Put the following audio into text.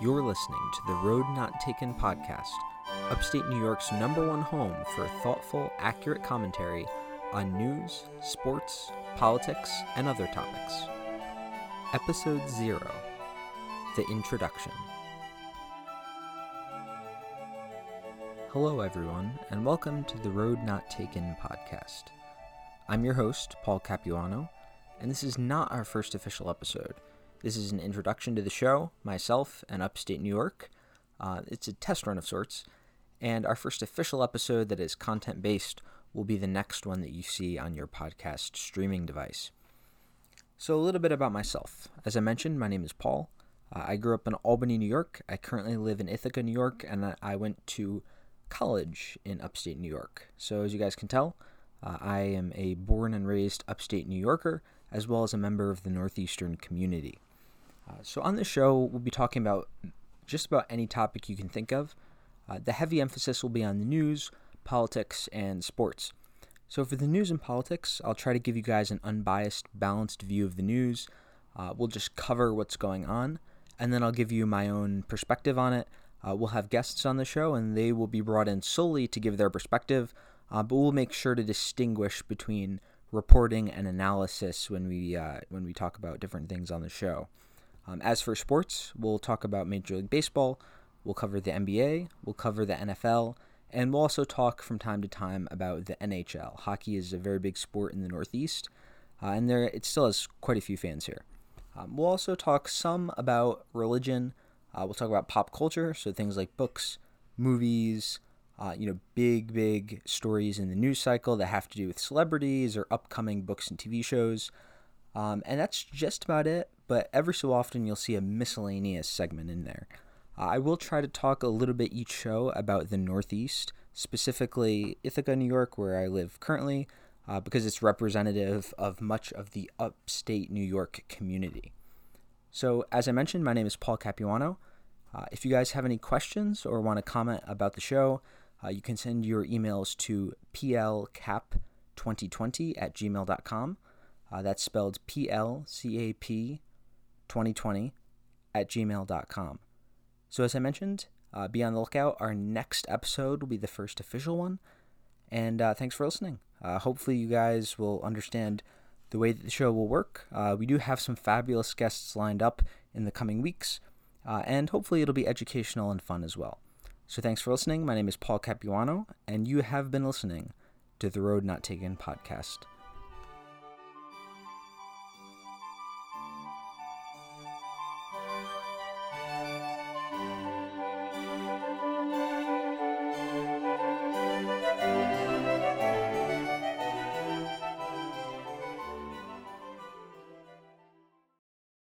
You're listening to the Road Not Taken podcast, upstate New York's number one home for thoughtful, accurate commentary on news, sports, politics, and other topics. Episode 0 The Introduction. Hello, everyone, and welcome to the Road Not Taken podcast. I'm your host, Paul Capuano, and this is not our first official episode. This is an introduction to the show, myself, and upstate New York. Uh, it's a test run of sorts, and our first official episode that is content based will be the next one that you see on your podcast streaming device. So, a little bit about myself. As I mentioned, my name is Paul. Uh, I grew up in Albany, New York. I currently live in Ithaca, New York, and I went to college in upstate New York. So, as you guys can tell, uh, I am a born and raised upstate New Yorker, as well as a member of the Northeastern community. Uh, so, on this show, we'll be talking about just about any topic you can think of. Uh, the heavy emphasis will be on the news, politics, and sports. So, for the news and politics, I'll try to give you guys an unbiased, balanced view of the news. Uh, we'll just cover what's going on, and then I'll give you my own perspective on it. Uh, we'll have guests on the show, and they will be brought in solely to give their perspective, uh, but we'll make sure to distinguish between reporting and analysis when we uh, when we talk about different things on the show. Um, as for sports, we'll talk about Major League Baseball, we'll cover the NBA, we'll cover the NFL, and we'll also talk from time to time about the NHL. Hockey is a very big sport in the Northeast, uh, and there it still has quite a few fans here. Um, we'll also talk some about religion. Uh, we'll talk about pop culture, so things like books, movies, uh, you know, big, big stories in the news cycle that have to do with celebrities or upcoming books and TV shows. Um, and that's just about it, but every so often you'll see a miscellaneous segment in there. Uh, I will try to talk a little bit each show about the Northeast, specifically Ithaca, New York, where I live currently, uh, because it's representative of much of the upstate New York community. So, as I mentioned, my name is Paul Capuano. Uh, if you guys have any questions or want to comment about the show, uh, you can send your emails to plcap2020 at gmail.com. Uh, that's spelled P L C A P 2020 at gmail.com. So, as I mentioned, uh, be on the lookout. Our next episode will be the first official one. And uh, thanks for listening. Uh, hopefully, you guys will understand the way that the show will work. Uh, we do have some fabulous guests lined up in the coming weeks, uh, and hopefully, it'll be educational and fun as well. So, thanks for listening. My name is Paul Capuano, and you have been listening to the Road Not Taken podcast.